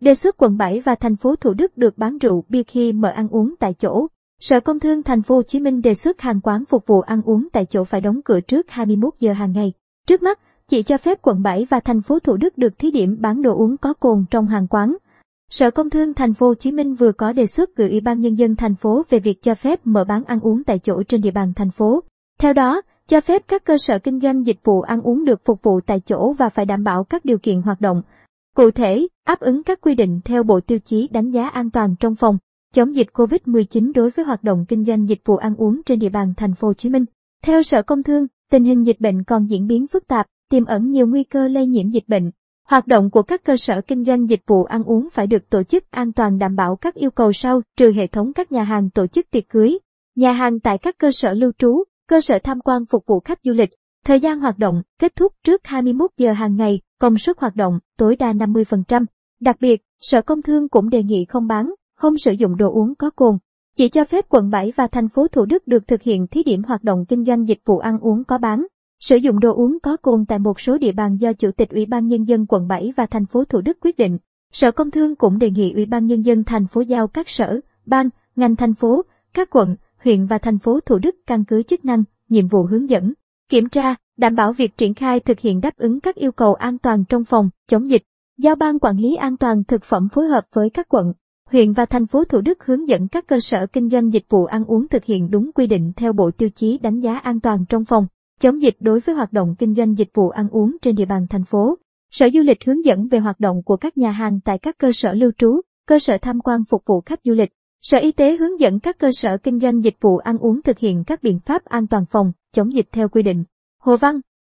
Đề xuất quận 7 và thành phố Thủ Đức được bán rượu bia khi mở ăn uống tại chỗ. Sở Công Thương Thành phố Hồ Chí Minh đề xuất hàng quán phục vụ ăn uống tại chỗ phải đóng cửa trước 21 giờ hàng ngày. Trước mắt, chỉ cho phép quận 7 và thành phố Thủ Đức được thí điểm bán đồ uống có cồn trong hàng quán. Sở Công Thương Thành phố Hồ Chí Minh vừa có đề xuất gửi Ủy ban nhân dân thành phố về việc cho phép mở bán ăn uống tại chỗ trên địa bàn thành phố. Theo đó, cho phép các cơ sở kinh doanh dịch vụ ăn uống được phục vụ tại chỗ và phải đảm bảo các điều kiện hoạt động. Cụ thể, áp ứng các quy định theo Bộ Tiêu chí đánh giá an toàn trong phòng chống dịch COVID-19 đối với hoạt động kinh doanh dịch vụ ăn uống trên địa bàn thành phố Hồ Chí Minh. Theo Sở Công Thương, tình hình dịch bệnh còn diễn biến phức tạp, tiềm ẩn nhiều nguy cơ lây nhiễm dịch bệnh. Hoạt động của các cơ sở kinh doanh dịch vụ ăn uống phải được tổ chức an toàn đảm bảo các yêu cầu sau, trừ hệ thống các nhà hàng tổ chức tiệc cưới, nhà hàng tại các cơ sở lưu trú, cơ sở tham quan phục vụ khách du lịch. Thời gian hoạt động kết thúc trước 21 giờ hàng ngày, công suất hoạt động tối đa 50%. Đặc biệt, Sở Công Thương cũng đề nghị không bán, không sử dụng đồ uống có cồn. Chỉ cho phép quận 7 và thành phố Thủ Đức được thực hiện thí điểm hoạt động kinh doanh dịch vụ ăn uống có bán. Sử dụng đồ uống có cồn tại một số địa bàn do Chủ tịch Ủy ban Nhân dân quận 7 và thành phố Thủ Đức quyết định. Sở Công Thương cũng đề nghị Ủy ban Nhân dân thành phố giao các sở, ban, ngành thành phố, các quận, huyện và thành phố Thủ Đức căn cứ chức năng, nhiệm vụ hướng dẫn, kiểm tra, đảm bảo việc triển khai thực hiện đáp ứng các yêu cầu an toàn trong phòng, chống dịch. Giao ban quản lý an toàn thực phẩm phối hợp với các quận, huyện và thành phố Thủ Đức hướng dẫn các cơ sở kinh doanh dịch vụ ăn uống thực hiện đúng quy định theo Bộ Tiêu chí đánh giá an toàn trong phòng, chống dịch đối với hoạt động kinh doanh dịch vụ ăn uống trên địa bàn thành phố. Sở Du lịch hướng dẫn về hoạt động của các nhà hàng tại các cơ sở lưu trú, cơ sở tham quan phục vụ khách du lịch. Sở Y tế hướng dẫn các cơ sở kinh doanh dịch vụ ăn uống thực hiện các biện pháp an toàn phòng, chống dịch theo quy định. Hồ Văn,